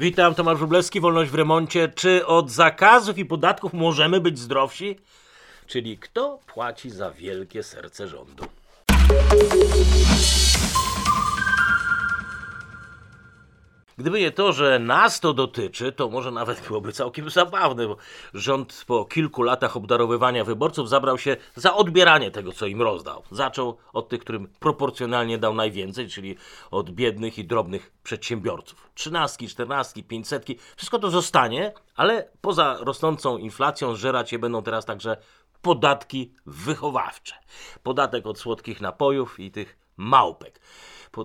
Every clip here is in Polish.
Witam, Tomasz Wróblewski, Wolność w remoncie. Czy od zakazów i podatków możemy być zdrowsi? Czyli kto płaci za wielkie serce rządu? Gdyby nie to, że nas to dotyczy, to może nawet byłoby całkiem zabawne, bo rząd po kilku latach obdarowywania wyborców zabrał się za odbieranie tego, co im rozdał. Zaczął od tych, którym proporcjonalnie dał najwięcej, czyli od biednych i drobnych przedsiębiorców. Trzynastki, czternastki, pięćsetki, wszystko to zostanie, ale poza rosnącą inflacją żerać je będą teraz także podatki wychowawcze. Podatek od słodkich napojów i tych małpek.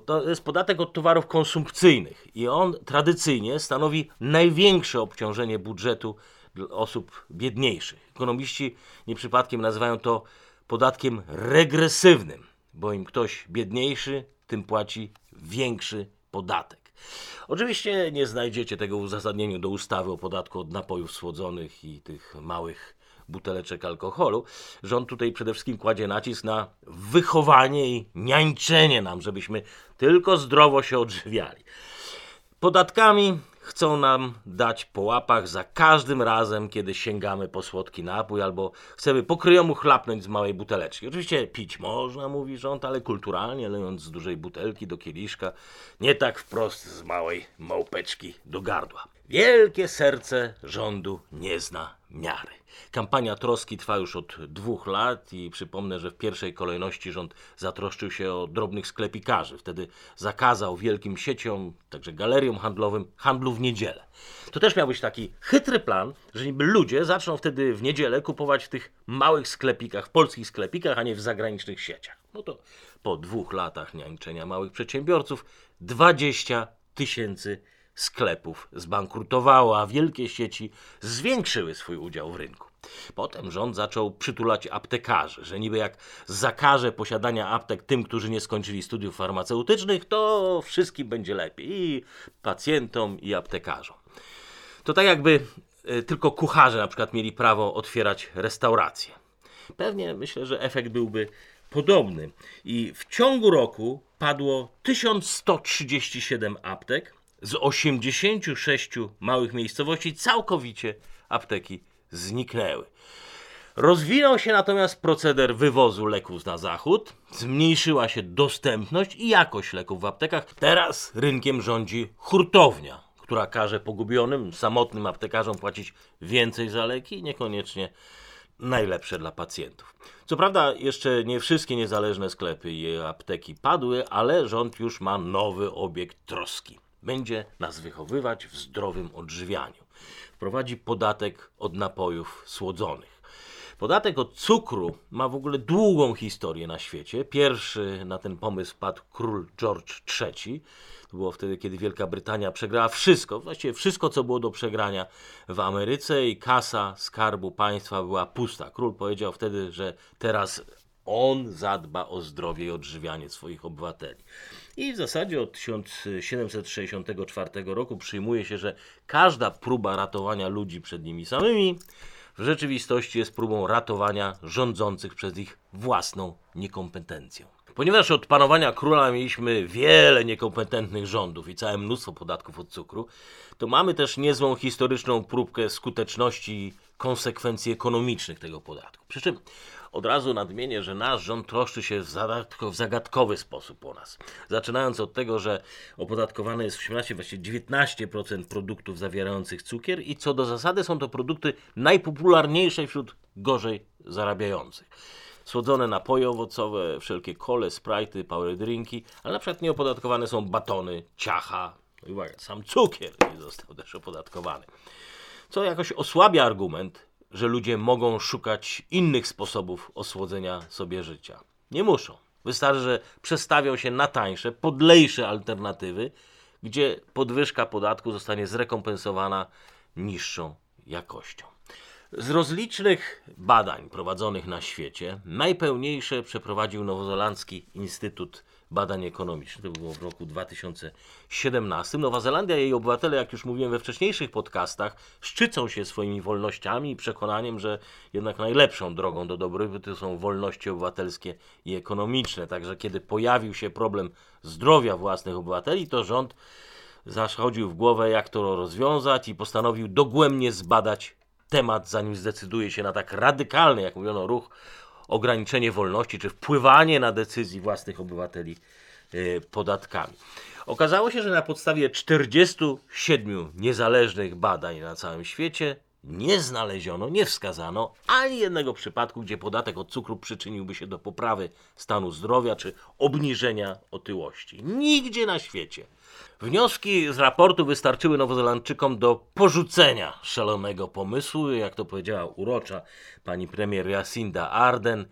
To jest podatek od towarów konsumpcyjnych i on tradycyjnie stanowi największe obciążenie budżetu osób biedniejszych. Ekonomiści nie przypadkiem nazywają to podatkiem regresywnym, bo im ktoś biedniejszy, tym płaci większy podatek. Oczywiście nie znajdziecie tego w uzasadnieniu do ustawy o podatku od napojów słodzonych i tych małych buteleczek alkoholu. Rząd tutaj przede wszystkim kładzie nacisk na wychowanie i niańczenie nam, żebyśmy tylko zdrowo się odżywiali. Podatkami chcą nam dać po łapach za każdym razem, kiedy sięgamy po słodki napój albo chcemy pokryjomu chlapnąć z małej buteleczki. Oczywiście pić można, mówi rząd, ale kulturalnie, lejąc z dużej butelki do kieliszka, nie tak wprost z małej małpeczki do gardła. Wielkie serce rządu nie zna miary. Kampania troski trwa już od dwóch lat i przypomnę, że w pierwszej kolejności rząd zatroszczył się o drobnych sklepikarzy. Wtedy zakazał wielkim sieciom, także galeriom handlowym, handlu w niedzielę. To też miał być taki chytry plan, że niby ludzie zaczną wtedy w niedzielę kupować w tych małych sklepikach, w polskich sklepikach, a nie w zagranicznych sieciach. No to po dwóch latach niańczenia małych przedsiębiorców 20 tysięcy sklepów zbankrutowało, a wielkie sieci zwiększyły swój udział w rynku. Potem rząd zaczął przytulać aptekarzy, że niby jak zakaże posiadania aptek tym, którzy nie skończyli studiów farmaceutycznych, to wszystkim będzie lepiej i pacjentom, i aptekarzom. To tak jakby e, tylko kucharze na przykład mieli prawo otwierać restauracje. Pewnie myślę, że efekt byłby podobny. I w ciągu roku padło 1137 aptek, z 86 małych miejscowości całkowicie apteki zniknęły. Rozwinął się natomiast proceder wywozu leków na zachód, zmniejszyła się dostępność i jakość leków w aptekach. Teraz rynkiem rządzi hurtownia, która każe pogubionym, samotnym aptekarzom płacić więcej za leki, niekoniecznie najlepsze dla pacjentów. Co prawda, jeszcze nie wszystkie niezależne sklepy i apteki padły, ale rząd już ma nowy obiekt troski będzie nas wychowywać w zdrowym odżywianiu. Wprowadzi podatek od napojów słodzonych. Podatek od cukru ma w ogóle długą historię na świecie. Pierwszy na ten pomysł padł król George III. To było wtedy, kiedy Wielka Brytania przegrała wszystko, właściwie wszystko, co było do przegrania w Ameryce i kasa skarbu państwa była pusta. Król powiedział wtedy, że teraz on zadba o zdrowie i odżywianie swoich obywateli. I w zasadzie od 1764 roku przyjmuje się, że każda próba ratowania ludzi przed nimi samymi w rzeczywistości jest próbą ratowania rządzących przez ich własną niekompetencją. Ponieważ od panowania króla mieliśmy wiele niekompetentnych rządów i całe mnóstwo podatków od cukru, to mamy też niezłą historyczną próbkę skuteczności i konsekwencji ekonomicznych tego podatku. Przy czym od razu nadmienię, że nasz rząd troszczy się w zagadkowy sposób o nas. Zaczynając od tego, że opodatkowane jest 18, właściwie 19% produktów zawierających cukier i co do zasady są to produkty najpopularniejsze wśród gorzej zarabiających. Słodzone napoje owocowe, wszelkie kole, sprajty, power drinki, ale na przykład nieopodatkowane są batony, ciacha, no uwaga, sam cukier nie został też opodatkowany. Co jakoś osłabia argument, że ludzie mogą szukać innych sposobów osłodzenia sobie życia. Nie muszą. Wystarczy, że przestawią się na tańsze, podlejsze alternatywy, gdzie podwyżka podatku zostanie zrekompensowana niższą jakością. Z rozlicznych badań prowadzonych na świecie, najpełniejsze przeprowadził nowozelandzki Instytut Badań Ekonomicznych. To było w roku 2017. Nowa Zelandia i jej obywatele, jak już mówiłem we wcześniejszych podcastach, szczycą się swoimi wolnościami i przekonaniem, że jednak najlepszą drogą do dobrobytu są wolności obywatelskie i ekonomiczne. Także kiedy pojawił się problem zdrowia własnych obywateli, to rząd zachodził w głowę, jak to rozwiązać i postanowił dogłębnie zbadać temat, zanim zdecyduje się na tak radykalny, jak mówiono, ruch ograniczenie wolności czy wpływanie na decyzji własnych obywateli yy, podatkami. Okazało się, że na podstawie 47 niezależnych badań na całym świecie nie znaleziono, nie wskazano ani jednego przypadku, gdzie podatek od cukru przyczyniłby się do poprawy stanu zdrowia czy obniżenia otyłości. Nigdzie na świecie. Wnioski z raportu wystarczyły Nowozelandczykom do porzucenia szalonego pomysłu, jak to powiedziała urocza pani premier Jacinda Arden.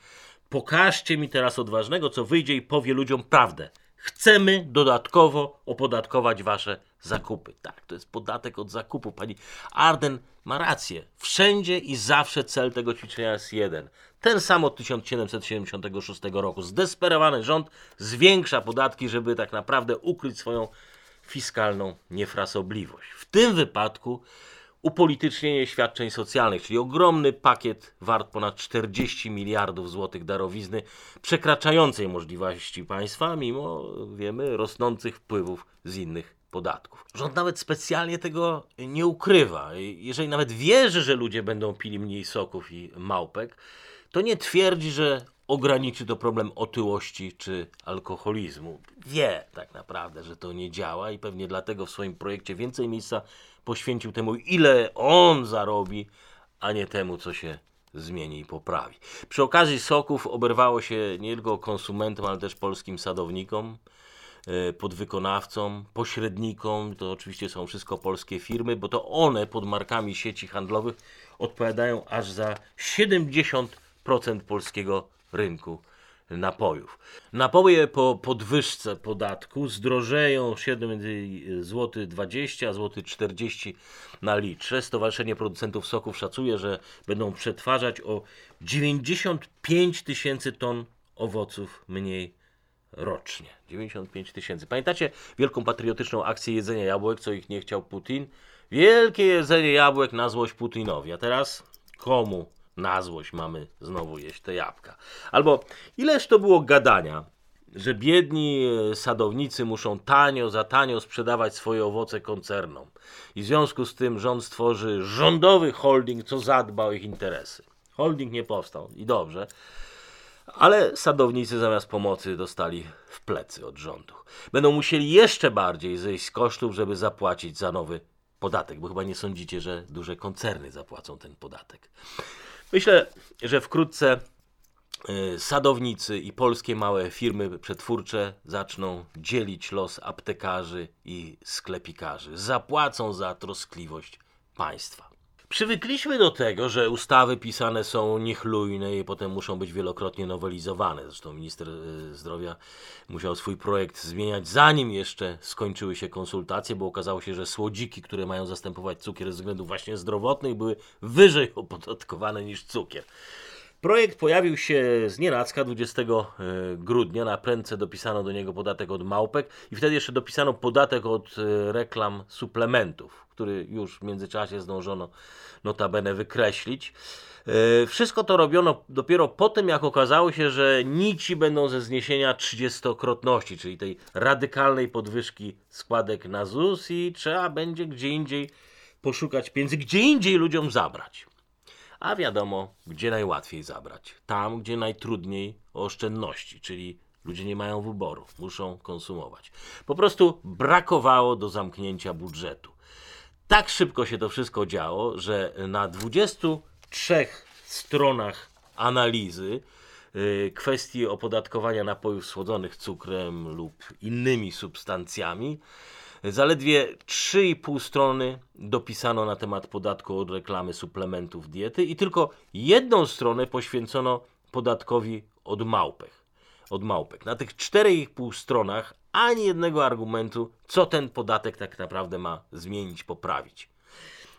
Pokażcie mi teraz odważnego, co wyjdzie i powie ludziom prawdę. Chcemy dodatkowo opodatkować wasze zakupy. Tak, to jest podatek od zakupu. Pani Arden ma rację. Wszędzie i zawsze cel tego ćwiczenia jest jeden. Ten sam od 1776 roku. Zdesperowany rząd zwiększa podatki, żeby tak naprawdę ukryć swoją fiskalną niefrasobliwość. W tym wypadku upolitycznienie świadczeń socjalnych, czyli ogromny pakiet wart ponad 40 miliardów złotych darowizny, przekraczającej możliwości państwa, mimo, wiemy, rosnących wpływów z innych podatków. Rząd nawet specjalnie tego nie ukrywa. Jeżeli nawet wierzy, że ludzie będą pili mniej soków i małpek, to nie twierdzi, że ograniczy to problem otyłości czy alkoholizmu. Wie tak naprawdę, że to nie działa i pewnie dlatego w swoim projekcie więcej miejsca poświęcił temu, ile on zarobi, a nie temu, co się zmieni i poprawi. Przy okazji soków oberwało się nie tylko konsumentom, ale też polskim sadownikom, e, podwykonawcom, pośrednikom. To oczywiście są wszystko polskie firmy, bo to one pod markami sieci handlowych odpowiadają aż za 70% polskiego rynku napojów. Napoje po podwyżce podatku zdrożeją 7 zł 20 zł 40 na litrze. Stowarzyszenie Producentów Soków szacuje, że będą przetwarzać o 95 tysięcy ton owoców mniej rocznie. 95 tysięcy. Pamiętacie wielką patriotyczną akcję jedzenia jabłek, co ich nie chciał Putin? Wielkie jedzenie jabłek na złość Putinowi. A teraz komu na złość mamy znowu jeść te jabłka. Albo ileż to było gadania, że biedni e, sadownicy muszą tanio, za tanio sprzedawać swoje owoce koncernom. I w związku z tym rząd stworzy rządowy holding, co zadba o ich interesy. Holding nie powstał i dobrze, ale sadownicy zamiast pomocy dostali w plecy od rządu. Będą musieli jeszcze bardziej zejść z kosztów, żeby zapłacić za nowy podatek, bo chyba nie sądzicie, że duże koncerny zapłacą ten podatek. Myślę, że wkrótce y, sadownicy i polskie małe firmy przetwórcze zaczną dzielić los aptekarzy i sklepikarzy. Zapłacą za troskliwość państwa. Przywykliśmy do tego, że ustawy pisane są niechlujne i potem muszą być wielokrotnie nowelizowane. Zresztą minister y, zdrowia musiał swój projekt zmieniać, zanim jeszcze skończyły się konsultacje, bo okazało się, że słodziki, które mają zastępować cukier ze względów właśnie zdrowotnych, były wyżej opodatkowane niż cukier. Projekt pojawił się z nienacka 20 y, grudnia. Na prędce dopisano do niego podatek od małpek i wtedy jeszcze dopisano podatek od y, reklam suplementów, który już w międzyczasie zdążono notabene wykreślić. E, wszystko to robiono dopiero po tym, jak okazało się, że nici będą ze zniesienia trzydziestokrotności, czyli tej radykalnej podwyżki składek na ZUS i trzeba będzie gdzie indziej poszukać pieniędzy, gdzie indziej ludziom zabrać. A wiadomo, gdzie najłatwiej zabrać. Tam, gdzie najtrudniej o oszczędności, czyli ludzie nie mają wyboru, muszą konsumować. Po prostu brakowało do zamknięcia budżetu tak szybko się to wszystko działo, że na 23 stronach analizy yy, kwestii opodatkowania napojów słodzonych cukrem lub innymi substancjami, zaledwie 3,5 strony dopisano na temat podatku od reklamy suplementów diety i tylko jedną stronę poświęcono podatkowi od małpek. Od małpek. Na tych 4,5 stronach ani jednego argumentu, co ten podatek tak naprawdę ma zmienić, poprawić.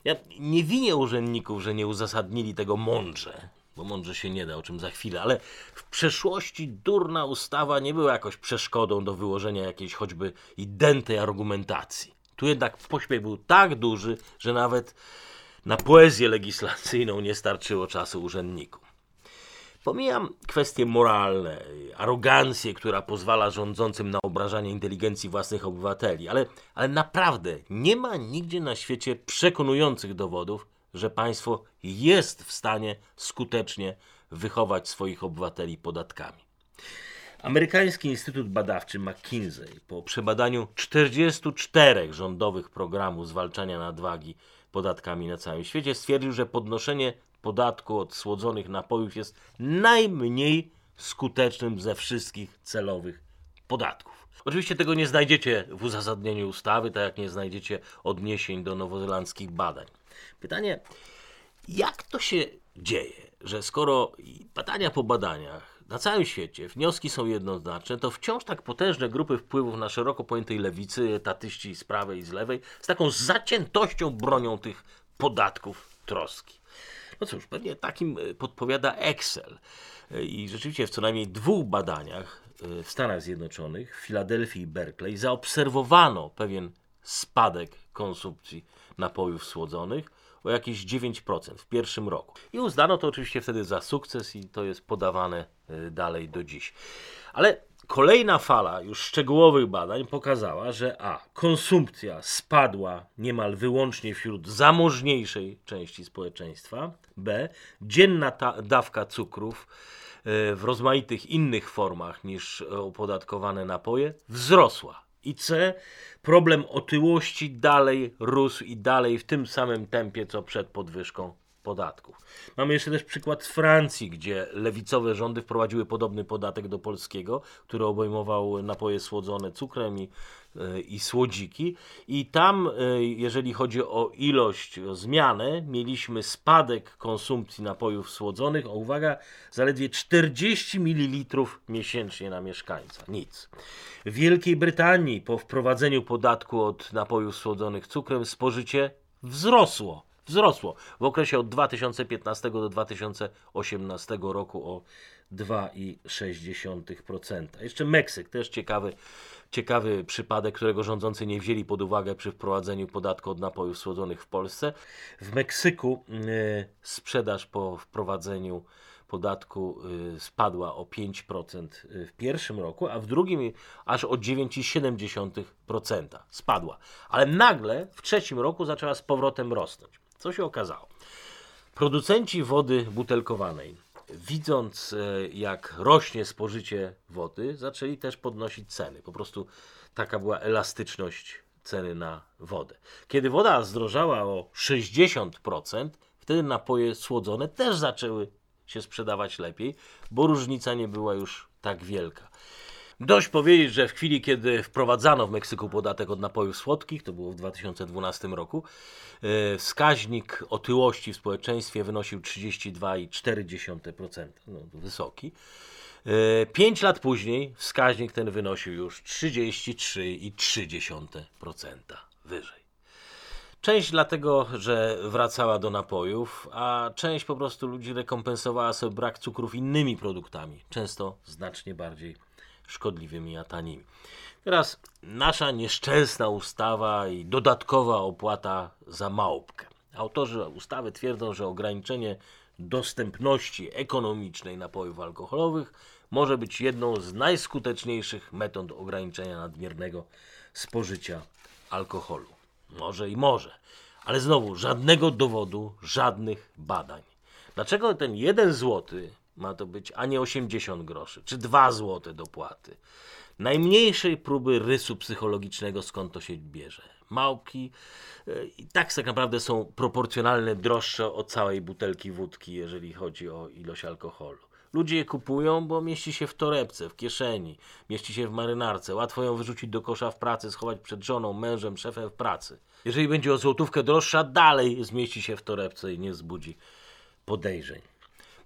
Ja nie winię urzędników, że nie uzasadnili tego mądrze, bo mądrze się nie da, o czym za chwilę, ale w przeszłości durna ustawa nie była jakoś przeszkodą do wyłożenia jakiejś choćby identej argumentacji. Tu jednak pośpiech był tak duży, że nawet na poezję legislacyjną nie starczyło czasu urzędnikom. Pomijam kwestie moralne, arogancję, która pozwala rządzącym na obrażanie inteligencji własnych obywateli, ale, ale naprawdę nie ma nigdzie na świecie przekonujących dowodów, że państwo jest w stanie skutecznie wychować swoich obywateli podatkami. Amerykański Instytut Badawczy McKinsey po przebadaniu 44 rządowych programów zwalczania nadwagi podatkami na całym świecie stwierdził, że podnoszenie podatku od słodzonych napojów jest najmniej skutecznym ze wszystkich celowych podatków. Oczywiście tego nie znajdziecie w uzasadnieniu ustawy, tak jak nie znajdziecie odniesień do nowozelandzkich badań. Pytanie, jak to się dzieje, że skoro badania po badaniach na całym świecie wnioski są jednoznaczne, to wciąż tak potężne grupy wpływów na szeroko pojętej lewicy, etatyści z prawej i z lewej, z taką zaciętością bronią tych podatków troski. No cóż, pewnie takim e, podpowiada Excel. E, I rzeczywiście w co najmniej dwóch badaniach e, w Stanach Zjednoczonych, w Filadelfii i Berkeley, zaobserwowano pewien spadek konsumpcji napojów słodzonych o jakieś 9% w pierwszym roku. I uznano to oczywiście wtedy za sukces i to jest podawane dalej do dziś. Ale Kolejna fala już szczegółowych badań pokazała, że a. konsumpcja spadła niemal wyłącznie wśród zamożniejszej części społeczeństwa, b. dzienna dawka cukrów e, w rozmaitych innych formach niż opodatkowane napoje wzrosła. I C. Problem otyłości dalej rósł i dalej w tym samym tempie co przed podwyżką podatków. Mamy jeszcze też przykład z Francji, gdzie lewicowe rządy wprowadziły podobny podatek do polskiego, który obejmował napoje słodzone cukrem i, e, i słodziki. I tam, e, jeżeli chodzi o ilość, o zmianę, mieliśmy spadek konsumpcji napojów słodzonych, o uwaga, zaledwie 40 ml miesięcznie na mieszkańca. Nic. W Wielkiej Brytanii po wprowadzeniu podatku od napojów słodzonych cukrem spożycie wzrosło wzrosło w okresie od 2015 do 2018 roku o 2,6%. Jeszcze Meksyk, też ciekawy, ciekawy przypadek, którego rządzący nie wzięli pod uwagę przy wprowadzeniu podatku od napojów słodzonych w Polsce. W Meksyku yy, sprzedaż po wprowadzeniu podatku y, spadła o 5% w pierwszym roku, a w drugim aż o 9,7% spadła. Ale nagle w trzecim roku zaczęła z powrotem rosnąć. Co się okazało? Producenci wody butelkowanej, widząc e, jak rośnie spożycie wody, zaczęli też podnosić ceny. Po prostu taka była elastyczność ceny na wodę. Kiedy woda zdrożała o 60%, wtedy napoje słodzone też zaczęły się sprzedawać lepiej, bo różnica nie była już tak wielka. Dość powiedzieć, że w chwili, kiedy wprowadzano w Meksyku podatek od napojów słodkich, to było w 2012 roku, e, wskaźnik otyłości w społeczeństwie wynosił 32,4%, no, wysoki. E, pięć lat później wskaźnik ten wynosił już 33,3% wyżej. Część dlatego, że wracała do napojów, a część po prostu ludzi rekompensowała sobie brak cukrów innymi produktami, często znacznie bardziej szkodliwymi, a tanimi. Teraz nasza nieszczęsna ustawa i dodatkowa opłata za małpkę. Autorzy ustawy twierdzą, że ograniczenie dostępności ekonomicznej napojów alkoholowych może być jedną z najskuteczniejszych metod ograniczenia nadmiernego spożycia alkoholu. Może i może, ale znowu żadnego dowodu, żadnych badań. Dlaczego ten jeden złoty ma to być, a nie 80 groszy, czy 2 złote dopłaty. Najmniejszej próby rysu psychologicznego, skąd to się bierze. Małki e, i tak tak naprawdę są proporcjonalne droższe od całej butelki wódki, jeżeli chodzi o ilość alkoholu. Ludzie je kupują, bo mieści się w torebce, w kieszeni, mieści się w marynarce. Łatwo ją wyrzucić do kosza w pracy, schować przed żoną, mężem, szefem w pracy. Jeżeli będzie o złotówkę droższa, dalej zmieści się w torebce i nie wzbudzi podejrzeń.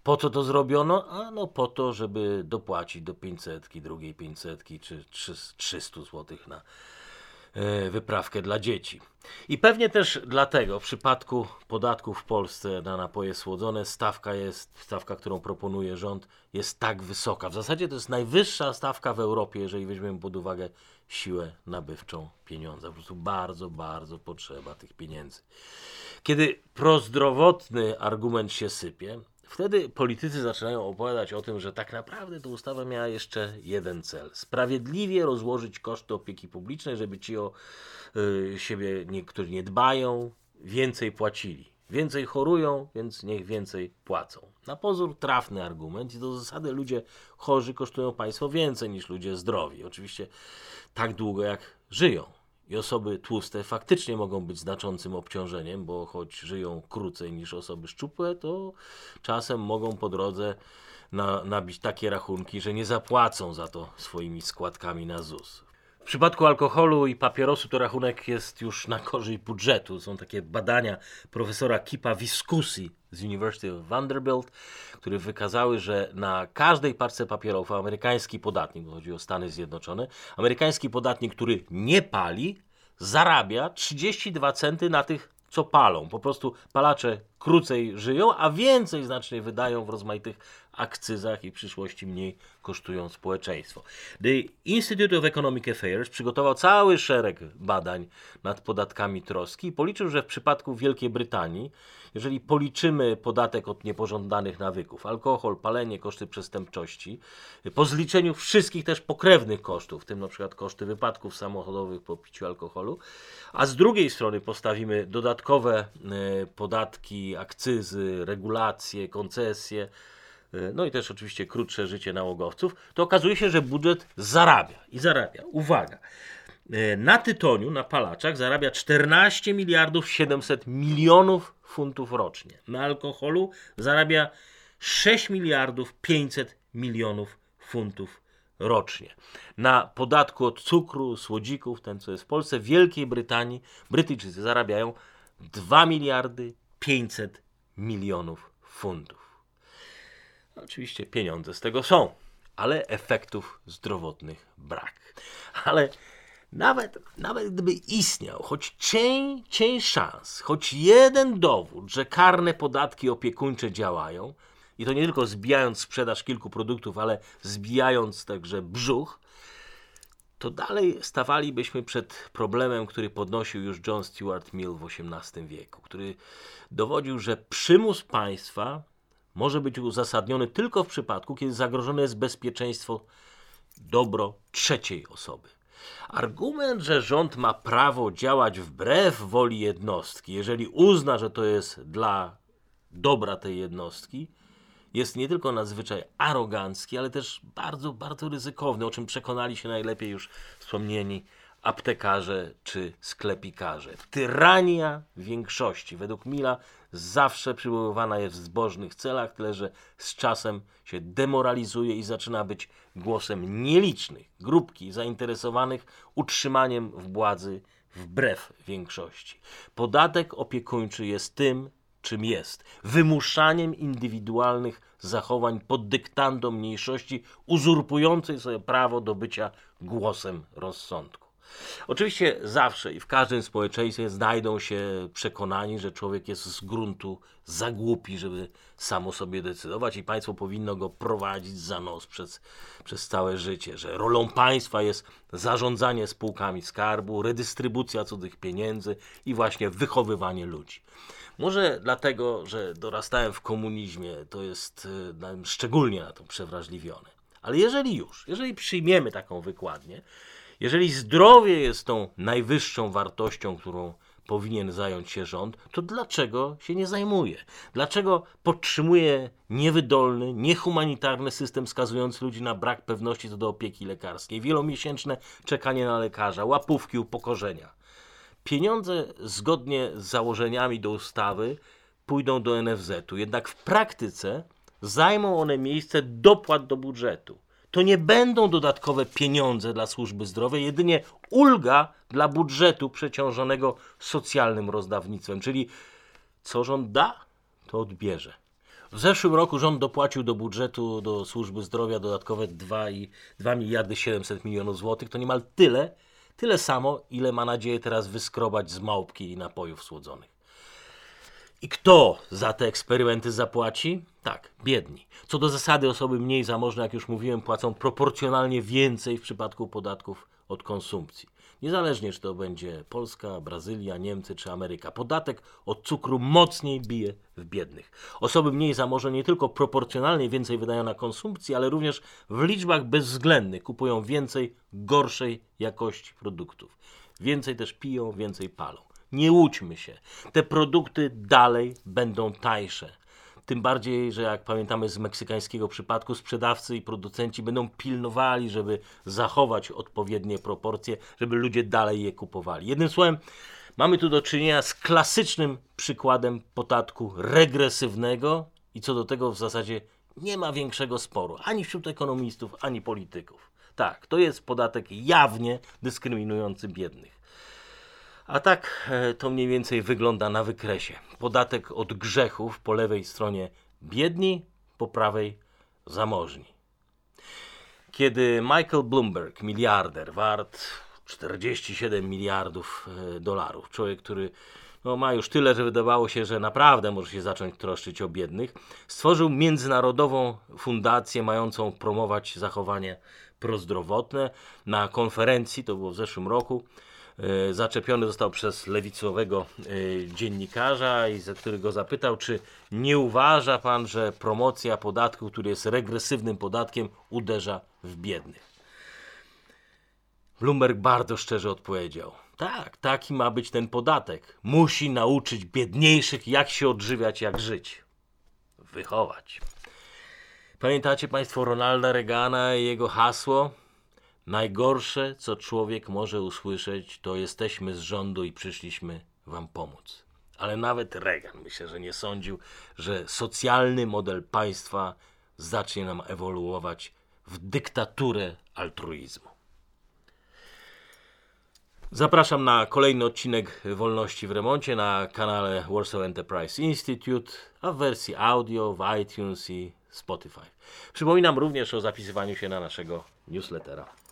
Po co to zrobiono? A no po to, żeby dopłacić do 500, drugiej 500 czy 300 zł na e, wyprawkę dla dzieci. I pewnie też dlatego w przypadku podatków w Polsce na napoje słodzone stawka jest, stawka, którą proponuje rząd, jest tak wysoka. W zasadzie to jest najwyższa stawka w Europie, jeżeli weźmiemy pod uwagę siłę nabywczą pieniądza. Po prostu bardzo, bardzo potrzeba tych pieniędzy. Kiedy prozdrowotny argument się sypie, wtedy politycy zaczynają opowiadać o tym, że tak naprawdę ta ustawa miała jeszcze jeden cel. Sprawiedliwie rozłożyć koszty opieki publicznej, żeby ci o y, siebie, niektórzy nie dbają, więcej płacili. Więcej chorują, więc niech więcej płacą. Na pozór trafny argument i do zasady ludzie chorzy kosztują państwo więcej niż ludzie zdrowi. Oczywiście tak długo jak żyją. I osoby tłuste faktycznie mogą być znaczącym obciążeniem, bo choć żyją krócej niż osoby szczupłe, to czasem mogą po drodze na, nabić takie rachunki, że nie zapłacą za to swoimi składkami na ZUS. W przypadku alkoholu i papierosu to rachunek jest już na korzyść budżetu. Są takie badania profesora Kipa Viscusi z University of Vanderbilt, które wykazały, że na każdej parce papierów amerykański podatnik, bo chodzi o Stany Zjednoczone, amerykański podatnik, który nie pali, zarabia 32 centy na tych, co palą. Po prostu palacze krócej żyją, a więcej znacznie wydają w rozmaitych akcyzach i w przyszłości mniej kosztują społeczeństwo. The Institute of Economic Affairs przygotował cały szereg badań nad podatkami troski i policzył, że w przypadku Wielkiej Brytanii, jeżeli policzymy podatek od niepożądanych nawyków, alkohol, palenie, koszty przestępczości, po zliczeniu wszystkich też pokrewnych kosztów, w tym na przykład koszty wypadków samochodowych po piciu alkoholu, a z drugiej strony postawimy dodatkowe e, podatki, akcyzy, regulacje, koncesje, E, no i też oczywiście krótsze życie nałogowców, to okazuje się, że budżet zarabia i zarabia. Uwaga. E, na tytoniu, na palaczach zarabia 14 miliardów 700 milionów funtów rocznie. Na alkoholu zarabia 6 miliardów 500 milionów funtów rocznie. Na podatku od cukru, słodzików, ten co jest w Polsce, w Wielkiej Brytanii, Brytyjczycy zarabiają 2 miliardy 500 milionów funtów. Oczywiście pieniądze z tego są, ale efektów zdrowotnych brak. Ale nawet, nawet gdyby istniał choć cień, cień szans, choć jeden dowód, że karne podatki opiekuńcze działają, i to nie tylko zbijając sprzedaż kilku produktów, ale zbijając także brzuch, to dalej stawalibyśmy przed problemem, który podnosił już John Stuart Mill w XVIII wieku, który dowodził, że przymus państwa może być uzasadniony tylko w przypadku, kiedy zagrożone jest bezpieczeństwo, dobro trzeciej osoby. Argument, że rząd ma prawo działać wbrew woli jednostki, jeżeli uzna, że to jest dla dobra tej jednostki, jest nie tylko nadzwyczaj arogancki, ale też bardzo, bardzo ryzykowny, o czym przekonali się najlepiej już wspomnieni aptekarze czy sklepikarze. Tyrania większości, według Mila, zawsze przywoływana jest w zbożnych celach, tyle że z czasem się demoralizuje i zaczyna być głosem nielicznych grupki zainteresowanych utrzymaniem władzy wbrew większości. Podatek opiekuńczy jest tym, czym jest wymuszaniem indywidualnych zachowań pod dyktando mniejszości uzurpującej sobie prawo do bycia głosem rozsądku. Oczywiście zawsze i w każdym społeczeństwie znajdą się przekonani, że człowiek jest z gruntu za głupi, żeby samo sobie decydować i państwo powinno go prowadzić za nos przez, przez całe życie, że rolą państwa jest zarządzanie spółkami skarbu, redystrybucja cudzych pieniędzy i właśnie wychowywanie ludzi. Może dlatego, że dorastałem w komunizmie, to jest y, szczególnie na to przewrażliwione. Ale jeżeli już, jeżeli przyjmiemy taką wykładnię, jeżeli zdrowie jest tą najwyższą wartością, którą powinien zająć się rząd, to dlaczego się nie zajmuje? Dlaczego podtrzymuje niewydolny, niehumanitarny system skazujący ludzi na brak pewności co do opieki lekarskiej, wielomiesięczne czekanie na lekarza, łapówki upokorzenia? Pieniądze zgodnie z założeniami do ustawy pójdą do NFZ-u, jednak w praktyce zajmą one miejsce dopłat do budżetu to nie będą dodatkowe pieniądze dla służby zdrowia, jedynie ulga dla budżetu przeciążonego socjalnym rozdawnictwem. Czyli co rząd da, to odbierze. W zeszłym roku rząd dopłacił do budżetu, do służby zdrowia dodatkowe 2, i 2 miliardy 700 milionów złotych. To niemal tyle, tyle samo, ile ma nadzieję teraz wyskrobać z małpki i napojów słodzonych. I kto za te eksperymenty zapłaci? Tak, biedni. Co do zasady, osoby mniej zamożne, jak już mówiłem, płacą proporcjonalnie więcej w przypadku podatków od konsumpcji. Niezależnie, czy to będzie Polska, Brazylia, Niemcy czy Ameryka. Podatek od cukru mocniej bije w biednych. Osoby mniej zamożne nie tylko proporcjonalnie więcej wydają na konsumpcję, ale również w liczbach bezwzględnych kupują więcej gorszej jakości produktów. Więcej też piją, więcej palą. Nie łudźmy się. Te produkty dalej będą tańsze. Tym bardziej, że jak pamiętamy z meksykańskiego przypadku, sprzedawcy i producenci będą pilnowali, żeby zachować odpowiednie proporcje, żeby ludzie dalej je kupowali. Jednym słowem, mamy tu do czynienia z klasycznym przykładem podatku regresywnego i co do tego w zasadzie nie ma większego sporu ani wśród ekonomistów, ani polityków. Tak, to jest podatek jawnie dyskryminujący biednych. A tak e, to mniej więcej wygląda na wykresie. Podatek od grzechów po lewej stronie biedni, po prawej zamożni. Kiedy Michael Bloomberg, miliarder, wart 47 miliardów e, dolarów, człowiek, który no, ma już tyle, że wydawało się, że naprawdę może się zacząć troszczyć o biednych, stworzył międzynarodową fundację mającą promować zachowanie prozdrowotne. Na konferencji, to było w zeszłym roku, zaczepiony został przez lewicowego e, dziennikarza, i za który go zapytał, czy nie uważa pan, że promocja podatku, który jest regresywnym podatkiem, uderza w biednych. Bloomberg bardzo szczerze odpowiedział: Tak, taki ma być ten podatek. Musi nauczyć biedniejszych, jak się odżywiać, jak żyć. Wychować. Pamiętacie Państwo Ronalda Reagana i jego hasło? Najgorsze, co człowiek może usłyszeć, to jesteśmy z rządu i przyszliśmy Wam pomóc. Ale nawet Reagan myślę, że nie sądził, że socjalny model państwa zacznie nam ewoluować w dyktaturę altruizmu. Zapraszam na kolejny odcinek Wolności w Remoncie na kanale Warsaw Enterprise Institute, a w wersji audio w iTunes i Spotify. Przypominam również o zapisywaniu się na naszego newslettera.